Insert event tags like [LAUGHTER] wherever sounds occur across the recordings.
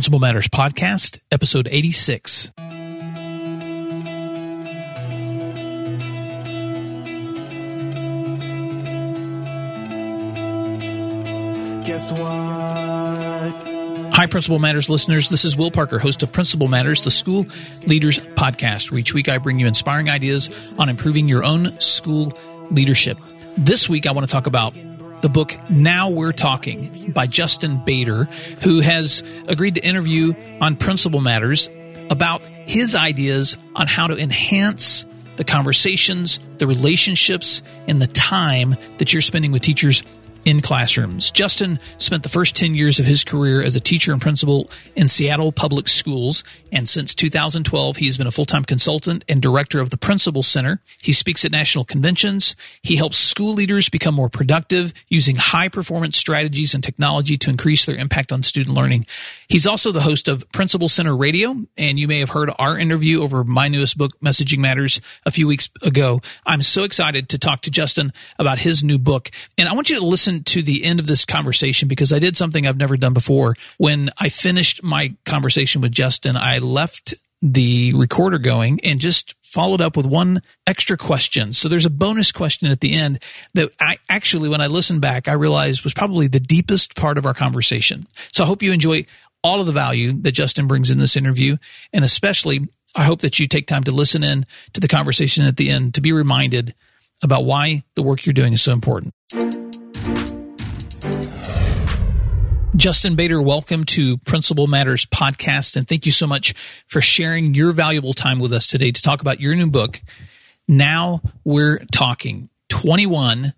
Principal Matters Podcast, episode 86. Guess what? Hi, Principal Matters listeners. This is Will Parker, host of Principal Matters, the School Leaders Podcast, where each week I bring you inspiring ideas on improving your own school leadership. This week, I want to talk about the book Now We're Talking by Justin Baeder, who has agreed to interview on Principal Matters about his ideas on how to enhance the conversations, the relationships, and the time that you're spending with teachers in classrooms. Justin spent the first 10 years of his career as a teacher and principal in Seattle Public Schools, and since 2012, he has been a full time consultant and director of the Principal Center. He speaks at national conventions. He helps school leaders become more productive using high performance strategies and technology to increase their impact on student learning. He's also the host of Principal Center Radio, and you may have heard our interview over my newest book, Messaging Matters, a few weeks ago. I'm so excited to talk to Justin about his new book, and I want you to listen to the end of this conversation because I did something I've never done before. When I finished my conversation with Justin, I left the recorder going and just followed up with one extra question. So there's a bonus question at the end that I actually, when I listened back, I realized was probably the deepest part of our conversation. So I hope you enjoy all of the value that Justin brings in this interview. And especially, I hope that you take time to listen in to the conversation at the end to be reminded about why the work you're doing is so important. Justin Baeder, welcome to Principal Matters podcast. And thank you so much for sharing your valuable time with us today to talk about your new book. Now we're talking 21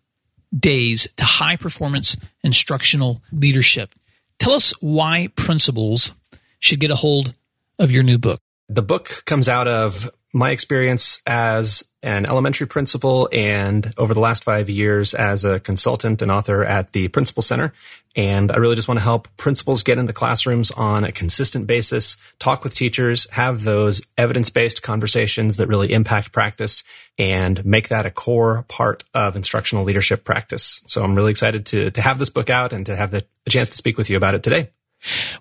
days to high performance instructional leadership. Tell us why principals should get a hold of your new book. The book comes out of my experience as an elementary principal and over the last five years as a consultant and author at the Principal Center. And I really just want to help principals get into classrooms on a consistent basis, talk with teachers, have those evidence based conversations that really impact practice and make that a core part of instructional leadership practice. So I'm really excited to, to have this book out and to have the, chance to speak with you about it today.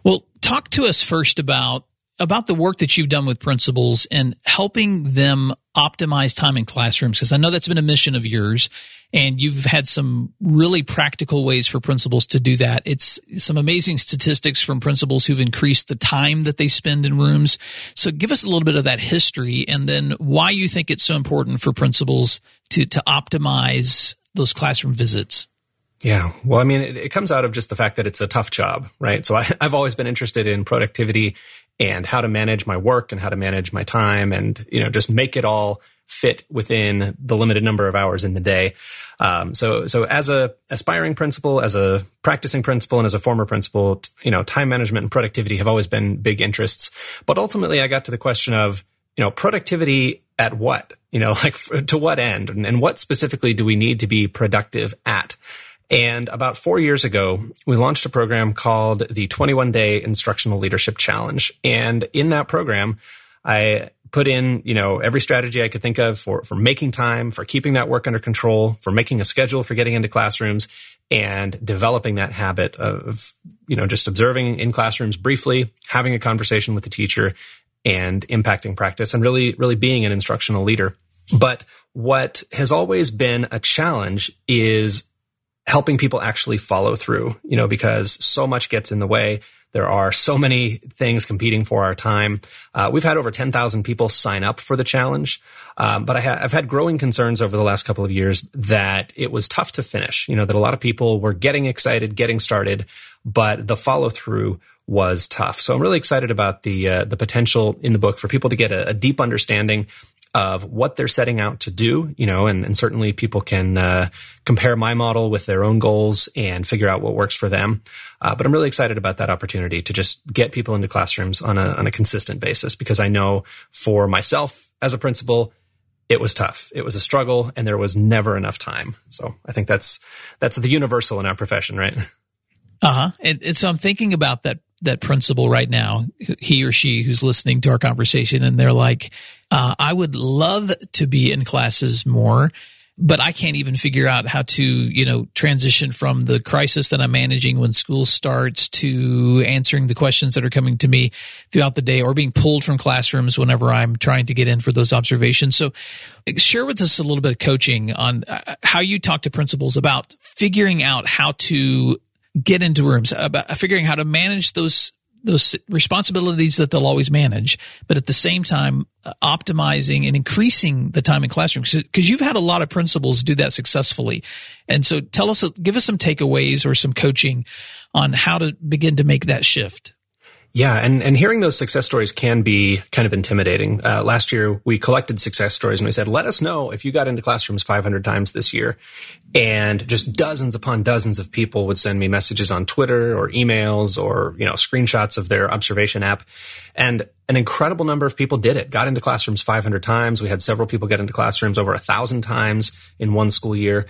Well, talk to us first about about the work that you've done with principals and helping them optimize time in classrooms because I know that's been a mission of yours and you've had some really practical ways for principals to do that. It's some amazing statistics from principals who've increased the time that they spend in rooms. So give us a little bit of that history and then why you think it's so important for principals to to optimize those classroom visits. Yeah. Well, I mean, it, it, comes out of just the fact that it's a tough job, right? So I, have always been interested in productivity and how to manage my work and how to manage my time and, you know, just make it all fit within the limited number of hours in the day. Um, so, so as a aspiring principal, as a practicing principal, and as a former principal, you know, time management and productivity have always been big interests. But ultimately, I got to the question of, you know, productivity at what? You know, [LAUGHS] like to what end, and, and what specifically do we need to be productive at? And about four years ago, we launched a program called the 21 Day Instructional Leadership Challenge. And in that program, I put in, you know, every strategy I could think of for, for making time, for keeping that work under control, for making a schedule for getting into classrooms and developing that habit of, you know, just observing in classrooms briefly, having a conversation with the teacher and impacting practice and really, really being an instructional leader. But what has always been a challenge is helping people actually follow through, you know, because so much gets in the way. There are so many things competing for our time. Uh, we've had over 10,000 people sign up for the challenge. Um, but I have had growing concerns over the last couple of years that it was tough to finish, you know, that a lot of people were getting excited, getting started, but the follow through was tough. So I'm really excited about the, uh, the potential in the book for people to get a, a deep understanding of what they're setting out to do, you know, and, and certainly people can uh, compare my model with their own goals and figure out what works for them. Uh, but I'm really excited about that opportunity to just get people into classrooms on a, on a consistent basis because I know for myself as a principal, it was tough. It was a struggle and there was never enough time. So I think that's, that's the universal in our profession, right? Uh huh. And, and so I'm thinking about that that principal right now, he or she who's listening to our conversation, and they're like, uh, I would love to be in classes more. but I can't even figure out how to, you know, transition from the crisis that I'm managing when school starts to answering the questions that are coming to me throughout the day or being pulled from classrooms whenever I'm trying to get in for those observations. So share with us a little bit of coaching on uh, how you talk to principals about figuring out how to get into rooms, about figuring how to manage those those responsibilities that they'll always manage, but at the same time, uh, optimizing and increasing the time in classroom because you've had a lot of principals do that successfully. And so tell us, give us some takeaways or some coaching on how to begin to make that shift. Yeah, and, and hearing those success stories can be kind of intimidating. Uh, last year, we collected success stories and we said, let us know if you got into classrooms 500 times this year. And just dozens upon dozens of people would send me messages on Twitter or emails or, you know, screenshots of their observation app. And an incredible number of people did it, got into classrooms 500 times. We had several people get into classrooms over a thousand times in one school year.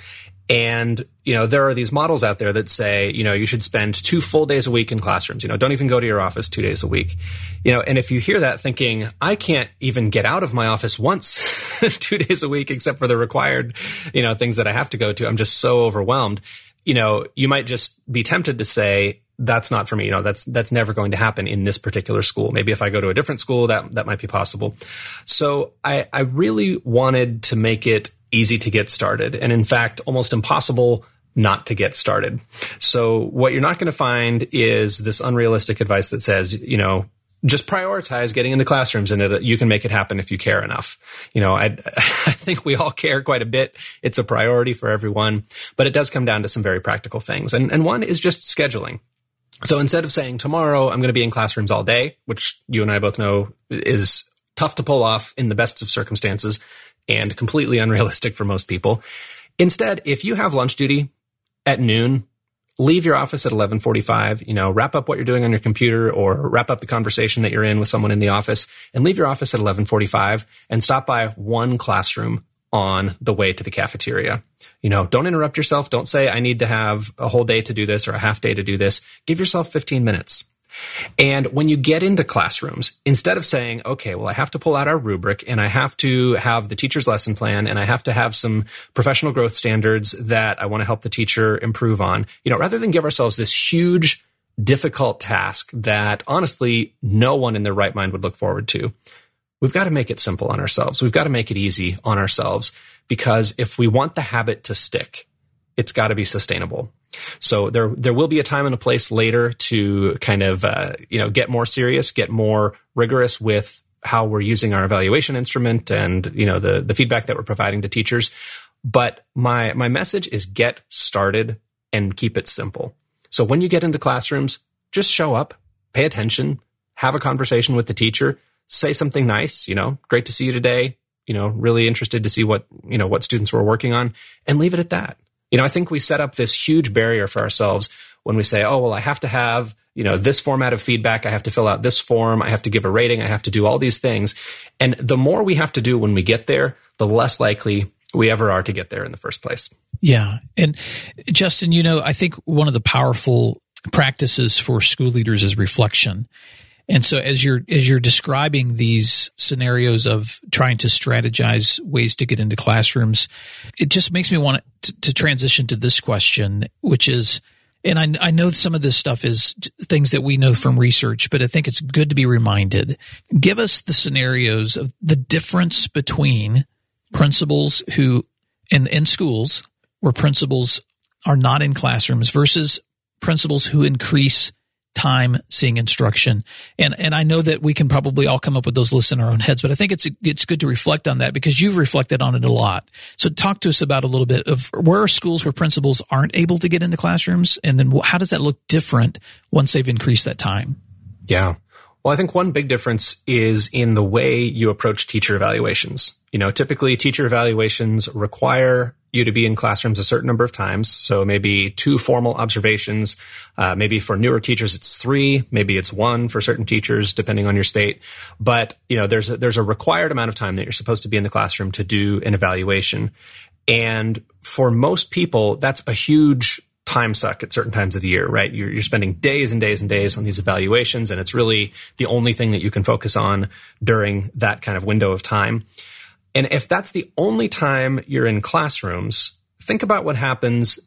And, you know, there are these models out there that say, you know, you should spend two full days a week in classrooms. You know, don't even go to your office two days a week. You know, and if you hear that thinking, I can't even get out of my office once [LAUGHS] two days a week, except for the required, you know, things that I have to go to. I'm just so overwhelmed. You know, you might just be tempted to say, that's not for me. You know, that's, that's never going to happen in this particular school. Maybe if I go to a different school, that, that might be possible. So I, I really wanted to make it easy to get started. And in fact, almost impossible not to get started. So what you're not going to find is this unrealistic advice that says, you know, just prioritize getting into classrooms and it, you can make it happen if you care enough. You know, I, [LAUGHS] I think we all care quite a bit. It's a priority for everyone, but it does come down to some very practical things. And, and one is just scheduling. So instead of saying tomorrow I'm going to be in classrooms all day, which you and I both know is tough to pull off in the best of circumstances, and completely unrealistic for most people. Instead, if you have lunch duty at noon, leave your office at 11:45, you know, wrap up what you're doing on your computer or wrap up the conversation that you're in with someone in the office and leave your office at 11:45 and stop by one classroom on the way to the cafeteria. You know, don't interrupt yourself. Don't say I need to have a whole day to do this or a half day to do this. Give yourself 15 minutes. And when you get into classrooms, instead of saying, okay, well, I have to pull out our rubric and I have to have the teacher's lesson plan and I have to have some professional growth standards that I want to help the teacher improve on, you know, rather than give ourselves this huge, difficult task that honestly no one in their right mind would look forward to, we've got to make it simple on ourselves. We've got to make it easy on ourselves because if we want the habit to stick, it's got to be sustainable. So there there will be a time and a place later to kind of uh, you know get more serious, get more rigorous with how we're using our evaluation instrument and you know the the feedback that we're providing to teachers. But my my message is get started and keep it simple. So when you get into classrooms, just show up, pay attention, have a conversation with the teacher, say something nice, you know, great to see you today, you know, really interested to see what, you know, what students were working on and leave it at that. You know, I think we set up this huge barrier for ourselves when we say, oh, well, I have to have, you know, this format of feedback. I have to fill out this form. I have to give a rating. I have to do all these things. And the more we have to do when we get there, the less likely we ever are to get there in the first place. Yeah. And Justin, you know, I think one of the powerful practices for school leaders is reflection. And so as you're as you're describing these scenarios of trying to strategize ways to get into classrooms, it just makes me want to, to transition to this question, which is and I, I know some of this stuff is things that we know from research, but I think it's good to be reminded. Give us the scenarios of the difference between principals who in, in schools where principals are not in classrooms versus principals who increase time seeing instruction. And and I know that we can probably all come up with those lists in our own heads, but I think it's it's good to reflect on that because you've reflected on it a lot. So talk to us about a little bit of where are schools where principals aren't able to get into the classrooms and then how does that look different once they've increased that time? Yeah. Well, I think one big difference is in the way you approach teacher evaluations. You know, typically teacher evaluations require you to be in classrooms a certain number of times. So maybe two formal observations. Uh, maybe for newer teachers, it's three. Maybe it's one for certain teachers, depending on your state. But, you know, there's a, there's a required amount of time that you're supposed to be in the classroom to do an evaluation. And for most people, that's a huge time suck at certain times of the year, right? You're, you're spending days and days and days on these evaluations, and it's really the only thing that you can focus on during that kind of window of time. And if that's the only time you're in classrooms, think about what happens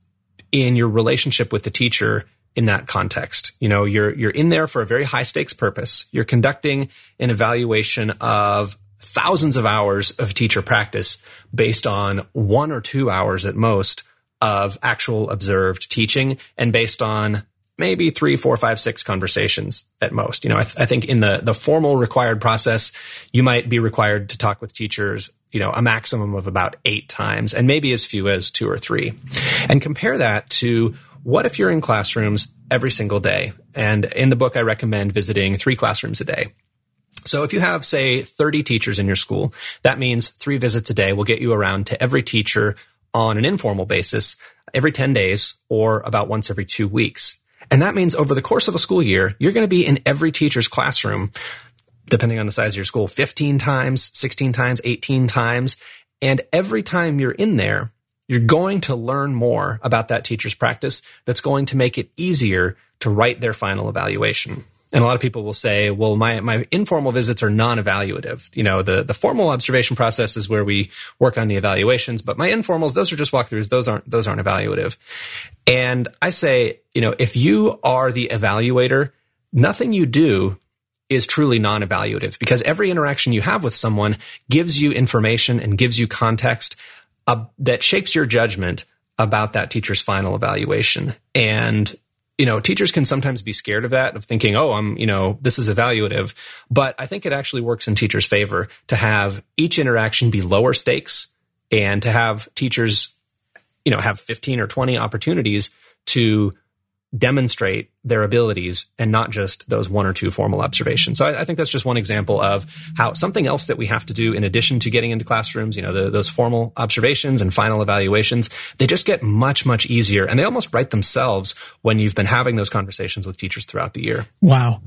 in your relationship with the teacher in that context. You know, you're you're in there for a very high stakes purpose. You're conducting an evaluation of thousands of hours of teacher practice based on one or two hours at most of actual observed teaching and based on maybe three, four, five, six conversations at most. You know, I, th- I, think in the the formal required process, you might be required to talk with teachers, you know, a maximum of about eight times, and maybe as few as two or three. And compare that to what if you're in classrooms every single day? And in the book, I recommend visiting three classrooms a day. So if you have, say, 30 teachers in your school, that means three visits a day will get you around to every teacher on an informal basis every 10 days or about once every two weeks. And that means over the course of a school year, you're going to be in every teacher's classroom, depending on the size of your school, 15 times, 16 times, 18 times. And every time you're in there, you're going to learn more about that teacher's practice that's going to make it easier to write their final evaluation. And a lot of people will say, well, my, my informal visits are non-evaluative. You know, the, the formal observation process is where we work on the evaluations, but my informals, those are just walkthroughs. Those aren't, those aren't evaluative. And I say, you know, if you are the evaluator, nothing you do is truly non-evaluative because every interaction you have with someone gives you information and gives you context uh, that shapes your judgment about that teacher's final evaluation. And you know, teachers can sometimes be scared of that, of thinking, oh, I'm, you know, this is evaluative. But I think it actually works in teachers' favor to have each interaction be lower stakes and to have teachers, you know, have 15 or 20 opportunities to demonstrate their abilities and not just those one or two formal observations. So I, I, think that's just one example of how something else that we have to do in addition to getting into classrooms, you know, the, those formal observations and final evaluations, they just get much, much easier and they almost write themselves when you've been having those conversations with teachers throughout the year. Wow.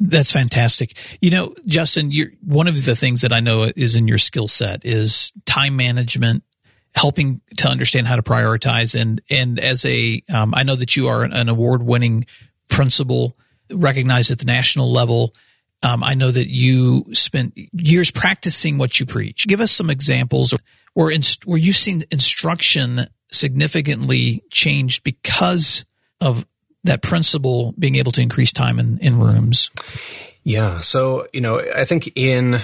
That's fantastic. You know, Justin, one of the things that I know is in your skill set is time management helping to understand how to prioritize. And and as a, um, I know that you are an, award winning principal recognized at the national level. Um, I know that you spent years practicing what you preach. Give us some examples where inst- where you've seen instruction significantly changed because of that principal being able to increase time in, in rooms. Yeah. So, you know, I think in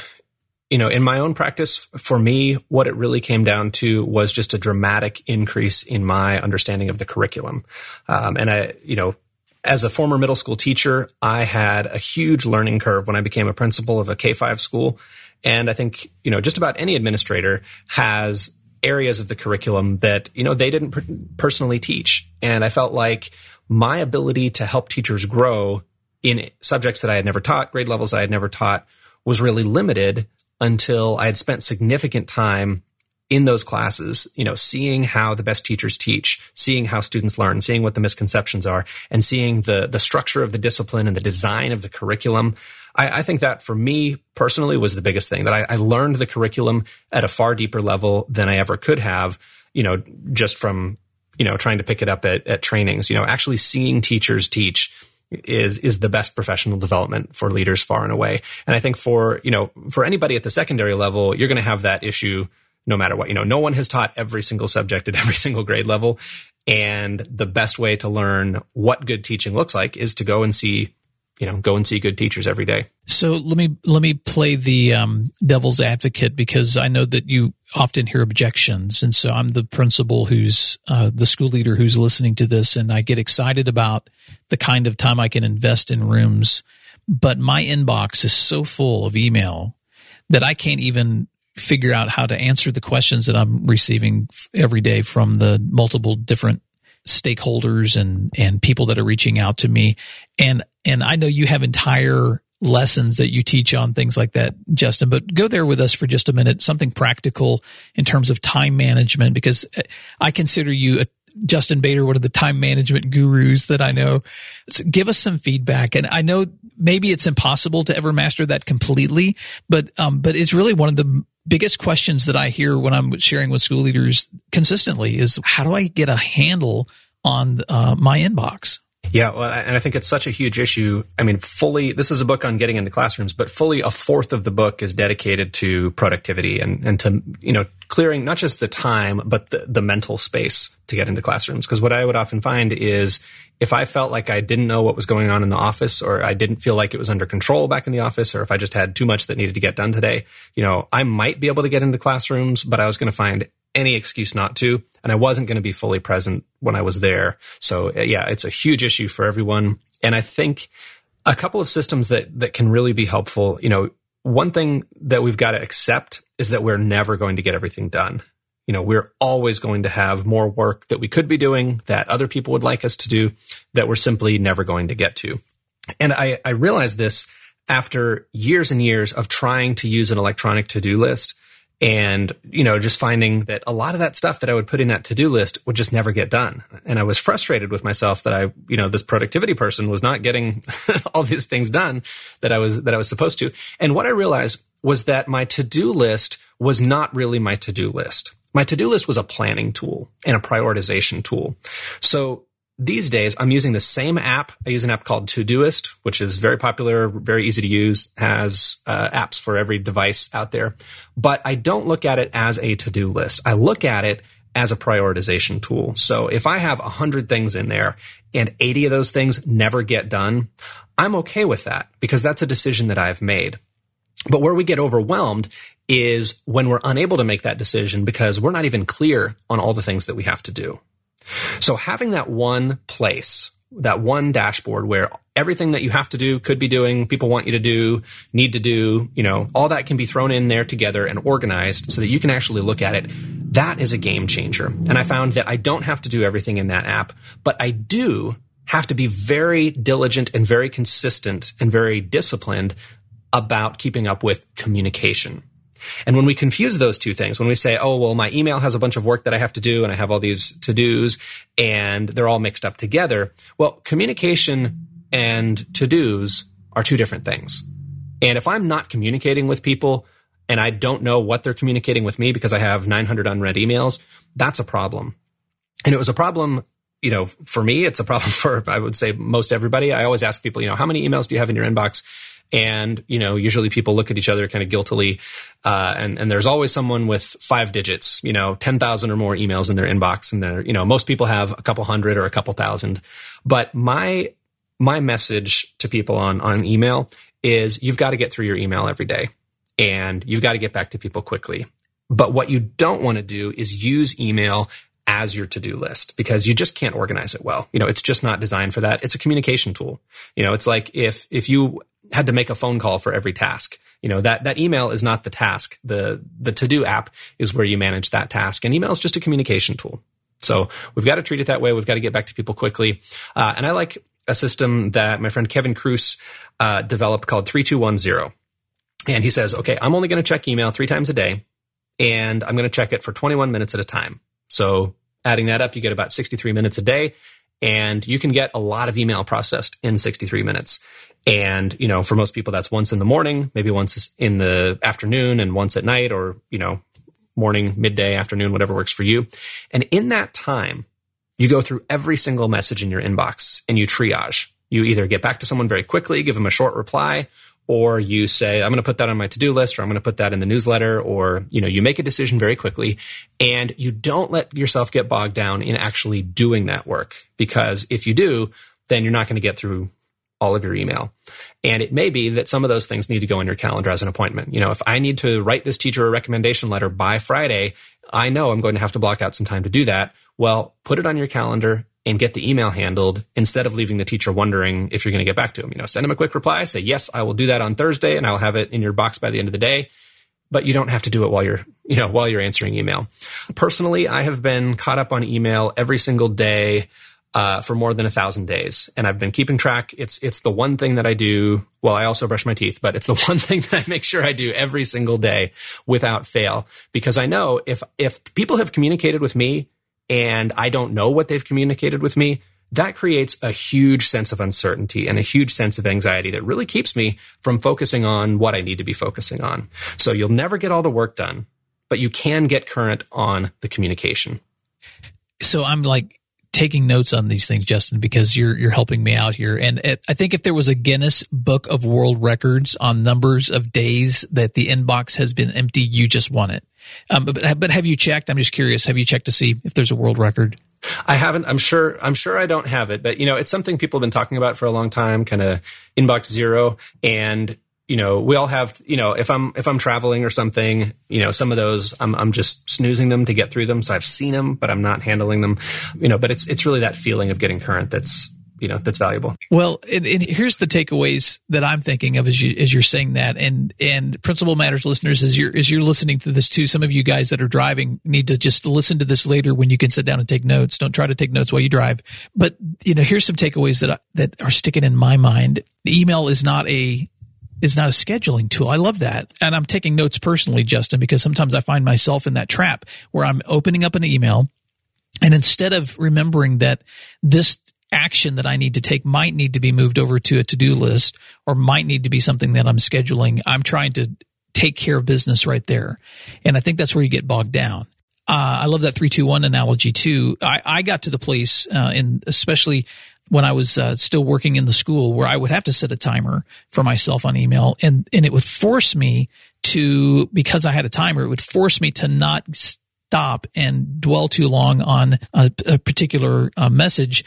you know, in my own practice, for me, what it really came down to was just a dramatic increase in my understanding of the curriculum. Um, and I, you know, as a former middle school teacher, I had a huge learning curve when I became a principal of a K 5 school. And I think, you know, just about any administrator has areas of the curriculum that, you know, they didn't per- personally teach. And I felt like my ability to help teachers grow in subjects that I had never taught, grade levels I had never taught, was really limited until I had spent significant time in those classes, you know, seeing how the best teachers teach, seeing how students learn, seeing what the misconceptions are, and seeing the the structure of the discipline and the design of the curriculum. I, I think that for me personally was the biggest thing that I, I learned the curriculum at a far deeper level than I ever could have, you know, just from you know trying to pick it up at, at trainings. You know, actually seeing teachers teach is is the best professional development for leaders far and away. And I think for you know for anybody at the secondary level, you're going to have that issue no matter what. You know, no one has taught every single subject at every [LAUGHS] single grade level, and the best way to learn what good teaching looks like is to go and see you know go and see good teachers every day. So let me let me play the um, devil's advocate because i know that you often hear objections. And so i'm the principal who's uh, the school leader who's listening to this and i get excited about the kind of time i can invest in rooms. But my inbox is so full of email that i can't even figure out how to answer the questions that i'm receiving every day from the multiple different stakeholders and and people that are reaching out to me and and I know you have entire lessons that you teach on things like that Justin but go there with us for just a minute something practical in terms of time management because I consider you a Justin Baeder, one of the time management gurus that I know. So give us some feedback. And I know maybe it's impossible to ever master that completely, but, um, but it's really one of the biggest questions that I hear when I'm sharing with school leaders consistently is how do I get a handle on uh, my inbox? Yeah, well, and I think it's such a huge issue. I mean, fully, this is a book on getting into classrooms, but fully a fourth of the book is dedicated to productivity and, and to, you know, clearing not just the time, but the, the mental space to get into classrooms. Because what I would often find is if I felt like I didn't know what was going on in the office or I didn't feel like it was under control back in the office or if I just had too much that needed to get done today, you know, I might be able to get into classrooms, but I was going to find any excuse not to. And I wasn't going to be fully present when I was there. So uh, yeah, it's a huge issue for everyone. And I think a couple of systems that, that can really be helpful, you know, one thing that we've got to accept is that we're never going to get everything done. You know, we're always going to have more work that we could be doing that other people would like us to do that we're simply never going to get to. And I, I realized this after years and years of trying to use an electronic to-do list and you know just finding that a lot of that stuff that i would put in that to-do list would just never get done. And i was frustrated with myself that i you know this productivity person was not getting [LAUGHS] all these things done that i was that i was supposed to. And what i realized was that my to-do list was not really my to-do list. My to-do list was a planning tool and a prioritization tool. So these days I'm using the same app. I use an app called Todoist, which is very popular, very easy to use, has uh, apps for every device out there. But I don't look at it as a to-do list. I look at it as a prioritization tool. So if I have 100 things in there and 80 of those things never get done, I'm okay with that because that's a decision that I've made. But where we get overwhelmed is when we're unable to make that decision because we're not even clear on all the things that we have to do. So having that one place, that one dashboard where everything that you have to do, could be doing, people want you to do, need to do, you know, all that can be thrown in there together and organized so that you can actually look at it. That is a game changer. And I found that I don't have to do everything in that app, but I do have to be very diligent and very consistent and very disciplined about keeping up with communication. And when we confuse those two things, when we say, oh, well, my email has a bunch of work that I have to do and I have all these to dos and they're all mixed up together, well, communication and to dos are two different things. And if I'm not communicating with people and I don't know what they're communicating with me because I have 900 unread emails, that's a problem. And it was a problem you know, for me, it's a problem [LAUGHS] for, I would say, most everybody. I always ask people, you know, how many emails do you have in your inbox? And, you know, usually people look at each other kind of guiltily. Uh, and, and there's always someone with five digits, you know, 10,000 or more emails in their inbox. And they're, you know, most people have a couple hundred or a couple thousand. But my, my message to people on, on email is you've got to get through your email every day and you've got to get back to people quickly. But what you don't want to do is use email as your to-do list because you just can't organize it well. You know, it's just not designed for that. It's a communication tool. You know, it's like if if you had to make a phone call for every task. You know, that, that email is not the task. The, the to do app is where you manage that task and email is just a communication tool. So we've got to treat it that way. We've got to get back to people quickly. Uh, and I like a system that my friend Kevin Kruse uh, developed called 3210. And he says, okay, I'm only going to check email three times a day and I'm going to check it for 21 minutes at a time. So adding that up, you get about 63 minutes a day and you can get a lot of email processed in 63 minutes. And, you know, for most people, that's once in the morning, maybe once in the afternoon and once at night or, you know, morning, midday, afternoon, whatever works for you. And in that time, you go through every single message in your inbox and you triage. You either get back to someone very quickly, give them a short reply, or you say, I'm going to put that on my to-do list or I'm going to put that in the newsletter or, you know, you make a decision very quickly and you don't let yourself get bogged down in actually doing that work. Because if you do, then you're not going to get through all of your email. And it may be that some of those things need to go in your calendar as an appointment. You know, if I need to write this teacher a recommendation letter by Friday, I know I'm going to have to block out some time to do that. Well, put it on your calendar and get the email handled instead of leaving the teacher wondering if you're going to get back to him. You know, send him a quick reply, say, yes, I will do that on Thursday and I'll have it in your box by the end of the day. But you don't have to do it while you're, you know, while you're answering email. Personally, I have been caught up on email every single day uh, for more than a thousand days, and I've been keeping track. It's it's the one thing that I do. Well, I also brush my teeth, but it's the [LAUGHS] one thing that I make sure I do every single day without fail because I know if if people have communicated with me and I don't know what they've communicated with me, that creates a huge sense of uncertainty and a huge sense of anxiety that really keeps me from focusing on what I need to be focusing on. So you'll never get all the work done, but you can get current on the communication. So I'm like taking notes on these things, Justin, because you're you're helping me out here. And it, I think if there was a Guinness Book of World Records on numbers of days that the inbox has been empty, you just won it. Um, but but have you checked? I'm just curious. Have you checked to see if there's a world record? I haven't. I'm sure. I'm sure I don't have it, but you know, it's something people have been talking about for a long time. Kind of inbox zero, and you know, we all have, you know, if I'm if I'm traveling or something, you know, some of those I'm I'm just snoozing them to get through them. So I've seen them, but I'm not handling them. You know, but it's it's really that feeling of getting current that's you know that's valuable. Well, and, and, here's the takeaways that I'm thinking of as you as you're saying that, and and principal matters listeners, as you're as you're listening to this too, some of you guys that are driving need to just listen to this later when you can sit down and take notes. Don't try to take notes while you drive. But you know, here's some takeaways that that are sticking in my mind. The email is not a is not a scheduling tool. I love that. And I'm taking notes personally, Justin, because sometimes I find myself in that trap where I'm opening up an email and instead of remembering that this action that I need to take might need to be moved over to a to-do list or might need to be something that I'm scheduling, I'm trying to take care of business right there. And I think that's where you get bogged down. Uh, I love that three, two, one analogy too. I, I got to the place, uh, and especially when I was uh, still working in the school where I would have to set a timer for myself on email and, and it would force me to, because I had a timer, it would force me to not stop and dwell too long on a, a particular uh, message.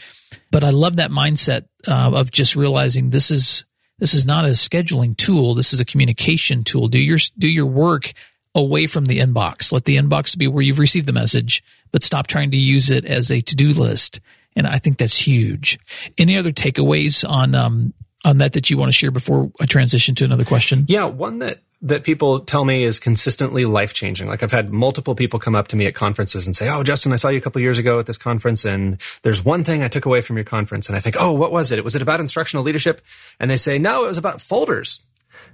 But I love that mindset uh, of just realizing this is, this is not a scheduling tool. This is a communication tool. Do your, do your work away from the inbox. Let the inbox be where you've received the message, but stop trying to use it as a to-do list and I think that's huge. Any other takeaways on um, on that that you want to share before I transition to another question? Yeah, one that that people tell me is consistently life changing. Like I've had multiple people come up to me at conferences and say, "Oh, Justin, I saw you a couple years ago at this conference, and there's one thing I took away from your conference." And I think, "Oh, what was it? Was it about instructional leadership?" And they say, "No, it was about folders."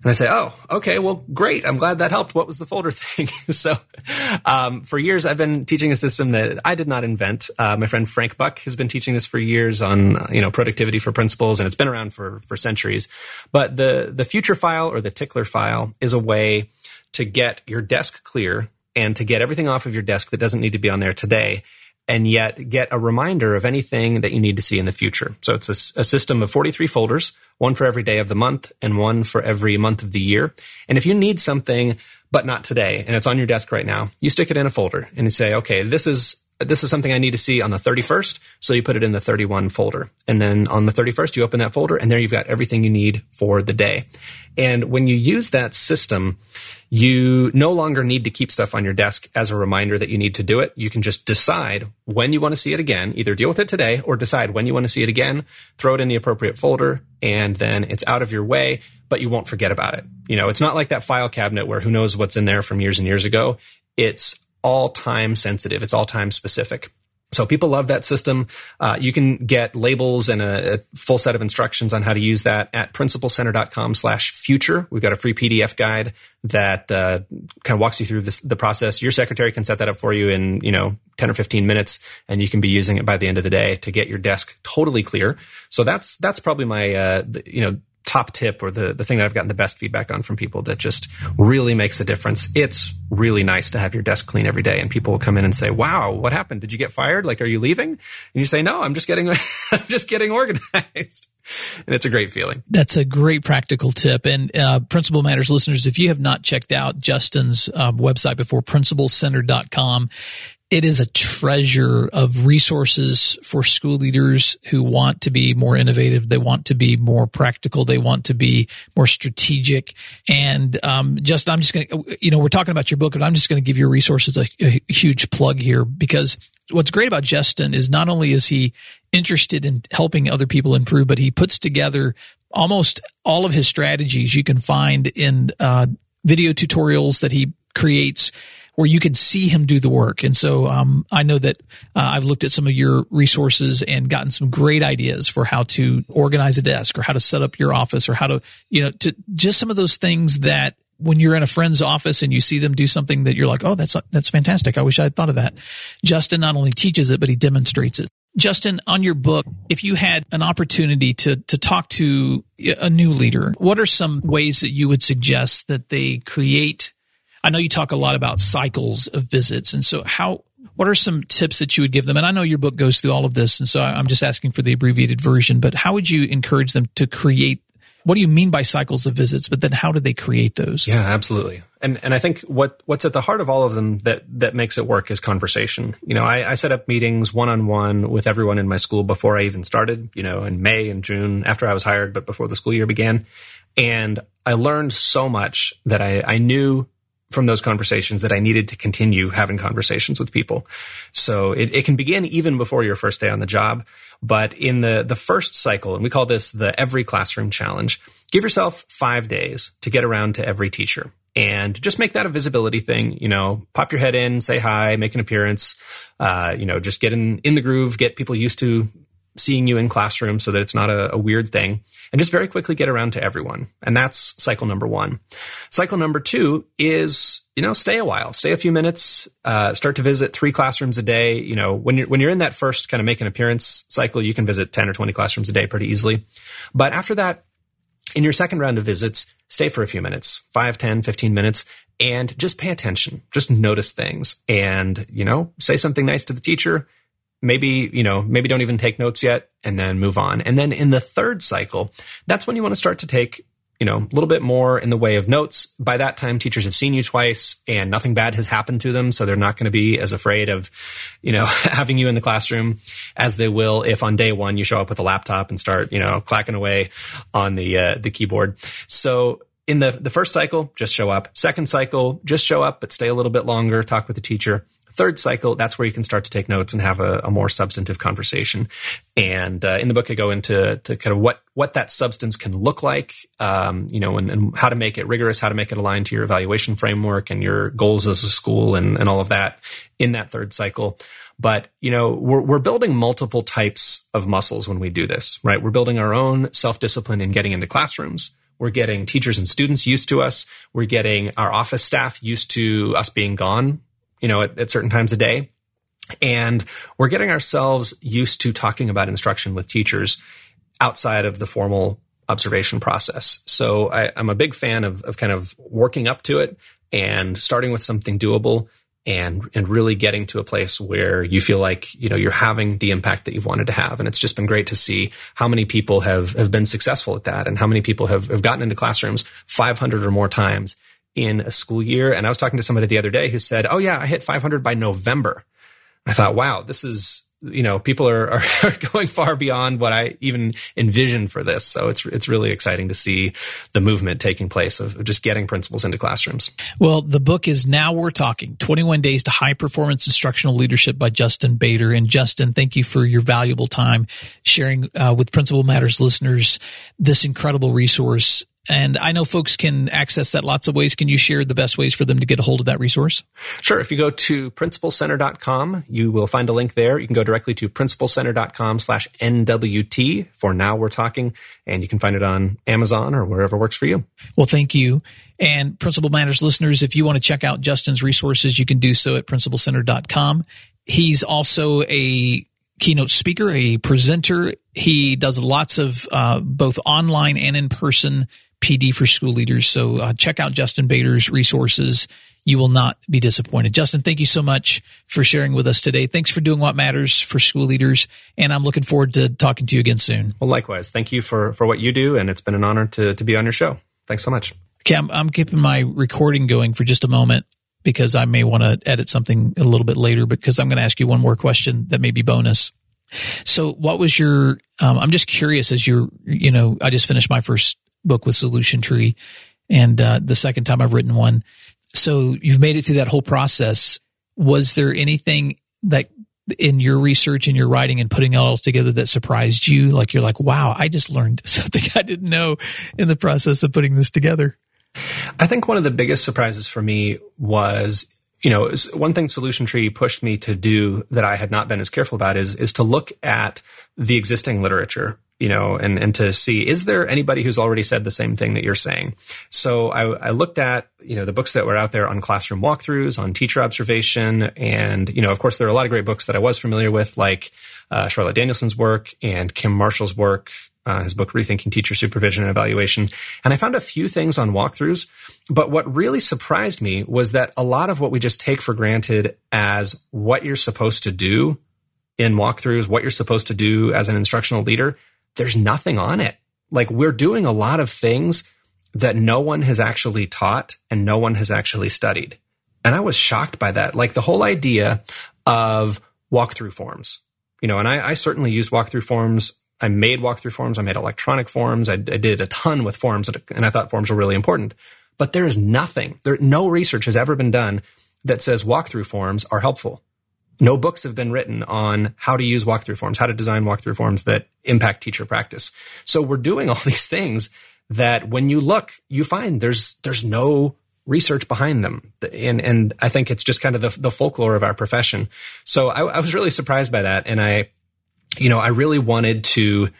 And I say, oh, okay, well, great. I'm glad that helped. What was the folder [LAUGHS] thing? so, um, for years, I've been teaching a system that I did not invent. Uh, my friend Frank Buck has been teaching this for years on, you know, productivity for principals, and it's been around for, for centuries. But the, the future file or the tickler file is a way to get your desk clear and to get everything off of your desk that doesn't need to be on there today and yet get a reminder of anything that you need to see in the future. So it's a, a, system of 43 folders, one for every day of the month and one for every month of the year. And if you need something, but not today, and it's on your desk right now, you stick it in a folder and you say, okay, this is this is something I need to see on the 31st. So you put it in the 31 folder. And then on the 31st, you open that folder and there you've got everything you need for the day. And when you use that system, you no longer need to keep stuff on your desk as a reminder that you need to do it. You can just decide when you want to see it again, either deal with it today or decide when you want to see it again, throw it in the appropriate folder, and then it's out of your way, but you won't forget about it. You know, it's not like that file cabinet where who knows what's in there from years and years ago. It's all time sensitive. It's all time specific. So people love that system. Uh, you can get labels and a, a, full set of instructions on how to use that at principalcenter.com slash future. We've got a free PDF guide that uh, kind of walks you through this, the process. Your secretary can set that up for you in, you know, 10 or 15 minutes and you can be using it by the end of the day to get your desk totally clear. So that's, that's probably my, uh, the, you know, top tip or the, the thing that I've gotten the best feedback on from people that just really makes a difference. It's really nice to have your desk clean every day and people will come in and say, wow, what happened? Did you get fired? Like, are you leaving? And you say, no, I'm just getting, [LAUGHS] I'm just getting organized. And it's a great feeling. That's a great practical tip. And uh, Principal Matters listeners, if you have not checked out Justin's uh, website before, principalcenter.com, it is a treasure of resources for school leaders who want to be more innovative. They want to be more practical. They want to be more strategic. And um, just, I'm just going to, you know, we're talking about your book, but I'm just going to give your resources a, a huge plug here because what's great about Justin is not only is he interested in helping other people improve, but he puts together almost all of his strategies you can find in uh, video tutorials that he creates where you can see him do the work. And so um, I know that uh, I've looked at some of your resources and gotten some great ideas for how to organize a desk or how to set up your office or how to, you know, to just some of those things that when you're in a friend's office and you see them do something that you're like, oh, that's that's fantastic. I wish I had thought of that. Justin not only teaches it, but he demonstrates it. Justin, on your book, if you had an opportunity to to talk to a new leader, what are some ways that you would suggest that they create I know you talk a lot about cycles of visits. And so how, what are some tips that you would give them? And I know your book goes through all of this, and so I'm just asking for the abbreviated version. But how would you encourage them to create? What do you mean by cycles of visits? But then, how do they create those? Yeah, absolutely. And and I think what what's at the heart of all of them that that makes it work is conversation. You know, I, I set up meetings one on one with everyone in my school before I even started. You know, in May and June after I was hired, but before the school year began. And I learned so much that I, I knew from those conversations that I needed to continue having conversations with people. So it, it, can begin even before your first day on the job. But in the, the first cycle, and we call this the every classroom challenge, give yourself five days to get around to every teacher and just make that a visibility thing. You know, pop your head in, say hi, make an appearance, uh, you know, just get in, in the groove, get people used to seeing you in classroom so that it's not a, a, weird thing and just very quickly get around to everyone. And that's cycle number one. Cycle number two is, you know, stay a while, stay a few minutes, uh, start to visit three classrooms a day. You know, when you're, when you're in that first kind of make an appearance cycle, you can visit 10 or 20 classrooms a day pretty easily. But after that, in your second round of visits, stay for a few minutes, 5, 10, 15 minutes, and just pay attention. Just notice things and, you know, say something nice to the teacher maybe, you know, maybe don't even take notes yet and then move on. And then in the third cycle, that's when you want to start to take you know, a little bit more in the way of notes. By that time, teachers have seen you twice and nothing bad has happened to them. So they're not going to be as afraid of, you know, [LAUGHS] having you in the classroom as they will if on day one you show up with a laptop and start, you know, clacking away on the, uh, the keyboard. So in the, the first cycle, just show up. Second cycle, just show up, but stay a little bit longer, talk with the teacher. Third cycle, that's where you can start to take notes and have a, a more substantive conversation. And uh, in the book, I go into to kind of what what that substance can look like, um, you know, and, and, how to make it rigorous, how to make it aligned to your evaluation framework and your goals as a school, and, and all of that in that third cycle. But you know, we're we're building multiple types of muscles when we do this, right? We're building our own self discipline in getting into classrooms. We're getting teachers and students used to us. We're getting our office staff used to us being gone you know, at, at certain times a day. And we're getting ourselves used to talking about instruction with teachers outside of the formal observation process. So I, am a big fan of, of kind of working up to it and starting with something doable and and really getting to a place where you feel like you know you're having the impact that you've wanted to have and it's just been great to see how many people have have been successful at that and how many people have, have gotten into classrooms 500 or more times in a school year. And I was talking to somebody the other day who said, Oh yeah, I hit 500 by November. I thought, wow, this is, you know, people are, [LAUGHS] are going far beyond what I even envisioned for this. So it's, it's really exciting to see the movement taking place of just getting principals into classrooms. Well, the book is Now We're Talking 21 Days to High Performance Instructional Leadership by Justin Baeder. And Justin, thank you for your valuable time sharing uh, with Principal Matters listeners this incredible resource and I know folks can access that lots of ways. Can you share the best ways for them to get a hold of that resource? Sure. If you go to principalcenter.com, you will find a link there. You can go directly to principalcenter.com slash NWT. For now, we're talking, and you can find it on Amazon or wherever works for you. Well, thank you. And Principal Matters listeners, if you want to check out Justin's resources, you can do so at principalcenter.com. He's also a keynote speaker, a presenter. He does lots of uh, both online and in person PD for school leaders. So uh, check out Justin Baeder's resources. You will not be disappointed. Justin, thank you so much for sharing with us today. Thanks for doing what matters for school leaders. And I'm looking forward to talking to you again soon. Well, likewise. Thank you for, for what you do. And it's been an honor to, to be on your show. Thanks so much. Okay, I'm, I'm keeping my recording going for just a moment because I may want to edit something a little bit later because I'm going to ask you one more question that may be bonus. So what was your, um, I'm just curious as you're, you know, I just finished my first book with Solution Tree, and uh, the second time I've written one. So you've made it through that whole process. Was there anything that in your research and your writing and putting it all together that surprised you? Like you're like, wow, I just learned [LAUGHS] something I didn't know in the process of putting this together. I think one of the biggest surprises for me was you know, one thing Solution Tree pushed me to do that I had not been as careful about is is to look at the existing literature you know, and, and to see, is there anybody who's already said the same thing that you're saying? So I, I looked at, you know, the books that were out there on classroom walkthroughs, on teacher observation. And, you know, of course, there are a lot of great books that I was familiar with, like uh, Charlotte Danielson's work and Kim Marshall's work uh, his book Rethinking Teacher Supervision and Evaluation. And I found a few things on walkthroughs, but what really surprised me was that a lot of what we just take for granted as what you're supposed to do in walkthroughs, what you're supposed to do as an instructional leader, there's nothing on it. Like we're doing a lot of things that no one has actually taught and no one has actually studied. And I was shocked by that. Like the whole idea of walkthrough forms, you know, and I, I certainly used walkthrough forms. I made walkthrough forms. I made electronic forms. I, I did a ton with forms and I thought forms were really important. But there is nothing, there, no research has ever been done that says walkthrough forms are helpful. No books have been written on how to use walkthrough forms, how to design walkthrough forms that impact teacher practice. So we're doing all [LAUGHS] these things that when you look, you find there's, there's no research behind them. And, and I think it's just kind of the, the folklore of our profession. So I, I was really surprised by that. And I, you know, I really wanted to,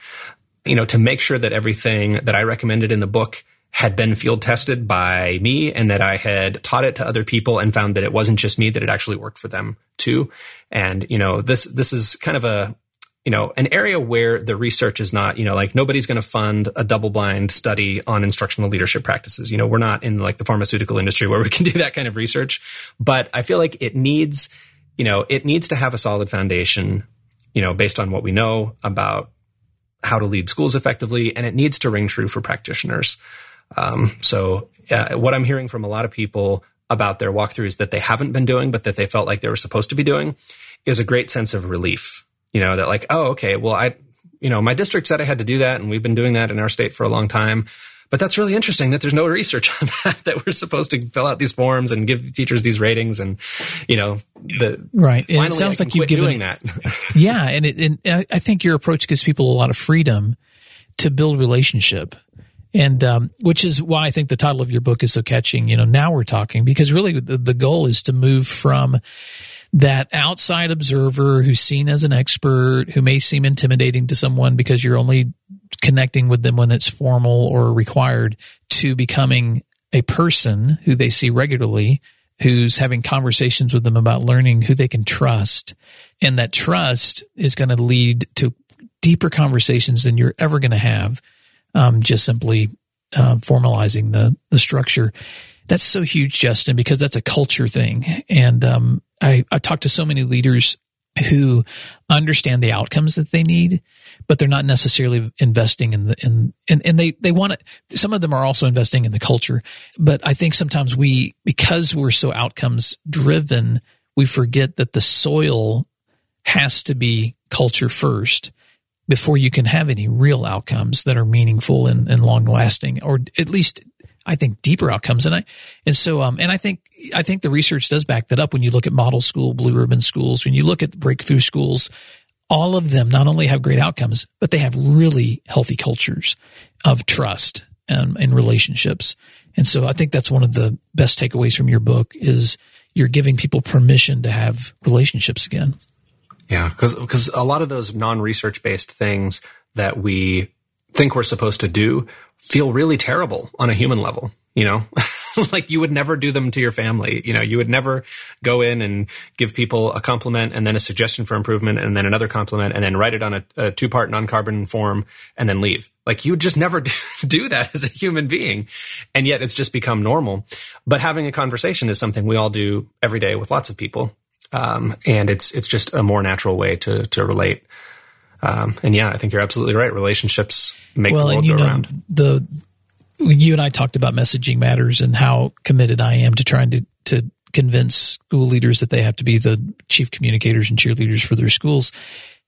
you know, to make sure that everything that I recommended in the book had been field tested by me and that I had taught it to other people and found that it wasn't just me, that it actually worked for them too. And, you know, this, this is kind of a, you know, an area where the research is not, you know, like nobody's going to fund a double blind study on instructional leadership practices. You know, we're not in like the pharmaceutical industry where we can [LAUGHS] do that kind of research, but I feel like it needs, you know, it needs to have a solid foundation, you know, based on what we know about how to lead schools effectively, and it needs to ring true for practitioners. Um, so, uh, what I'm hearing from a lot of people about their walkthroughs that they haven't been doing, but that they felt like they were supposed to be doing, is a great sense of relief you know, that like, oh, okay, well, I, you know, my district said I had to do that and we've been doing that in our state for a long time. But that's really interesting that there's no research [LAUGHS] on that, that we're supposed to fill out these forms and give teachers these ratings and, you know, the, right. And it sounds like you've given, doing that. [LAUGHS] yeah. And it, and I think your approach gives people a lot of freedom to build relationship. And, um, which is why I think the title of your book is so catching. You know, now we're talking because really the, the goal is to move from, that outside observer who's seen as an expert, who may seem intimidating to someone because you're only connecting with them when it's formal or required, to becoming a person who they see regularly, who's having conversations with them about learning who they can trust. And that trust is going to lead to deeper conversations than you're ever going to have, um, just simply uh, formalizing the, the structure. That's so huge, Justin, because that's a culture thing. And um, I, I talk to so many leaders who understand the outcomes that they need, but they're not necessarily investing in the in and, and they they want to some of them are also investing in the culture. But I think sometimes we because we're so outcomes driven, we forget that the soil has to be culture first before you can have any real outcomes that are meaningful and, and long lasting, or at least I think deeper outcomes. And I, and so, um, and I think, I think the research does back that up when you look at model school, blue ribbon schools, when you look at breakthrough schools, all of them not only have great outcomes, but they have really healthy cultures of trust and, and relationships. And so I think that's one of the best takeaways from your book is you're giving people permission to have relationships again. Yeah. Cause, cause a lot of those non-research based things that we think we're supposed to do feel really terrible on a human level, you know? [LAUGHS] like you would never do them to your family. You know, you would never go in and give people a compliment and then a suggestion for improvement and then another compliment and then write it on a, a two part non carbon form and then leave. Like you would just never [LAUGHS] do that as a human being. And yet it's just become normal. But having a conversation is something we all do every day with lots of people. Um, and it's, it's just a more natural way to, to relate. Um, and yeah, I think you're absolutely right. Relationships make well, the world go know, around. The you and I talked about messaging matters and how committed I am to trying to to convince school leaders that they have to be the chief communicators and cheerleaders for their schools.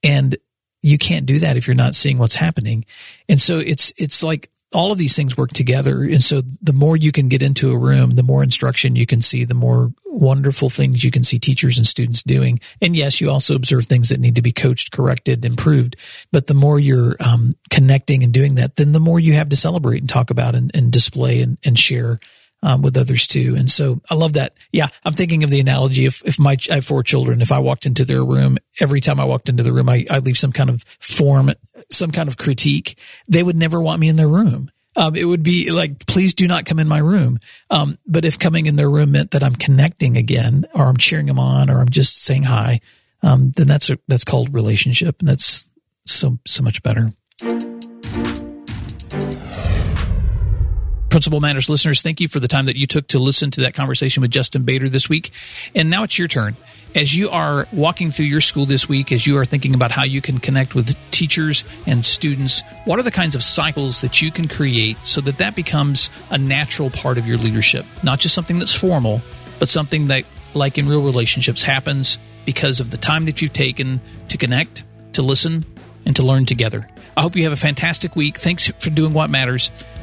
And you can't do that if you're not seeing what's happening. And so it's it's like all of these things work together. And so the more you can get into a room, the more instruction you can see, the more wonderful things you can see teachers and students doing. And yes, you also observe things that need to be coached, corrected, improved. But the more you're um, connecting and doing that, then the more you have to celebrate and talk about and, and display and, and share um, with others too. And so I love that. Yeah, I'm thinking of the analogy if if my I have four children, if I walked into their room, every time I walked into the room, I I leave some kind of form, some kind of critique. They would never want me in their room. Um, it would be like, please do not come in my room. Um, but if coming in their room meant that I'm connecting again, or I'm cheering them on, or I'm just saying hi, um, then that's a, that's called relationship, and that's so so much better. Principal Matters listeners, thank you for the time that you took to listen to that conversation with Justin Baeder this week. And now it's your turn. As you are walking through your school this week, as you are thinking about how you can connect with teachers and students, what are the kinds of cycles that you can create so that that becomes a natural part of your leadership? Not just something that's formal, but something that, like in real relationships, happens because of the time that you've taken to connect, to listen, and to learn together. I hope you have a fantastic week. Thanks for doing what matters,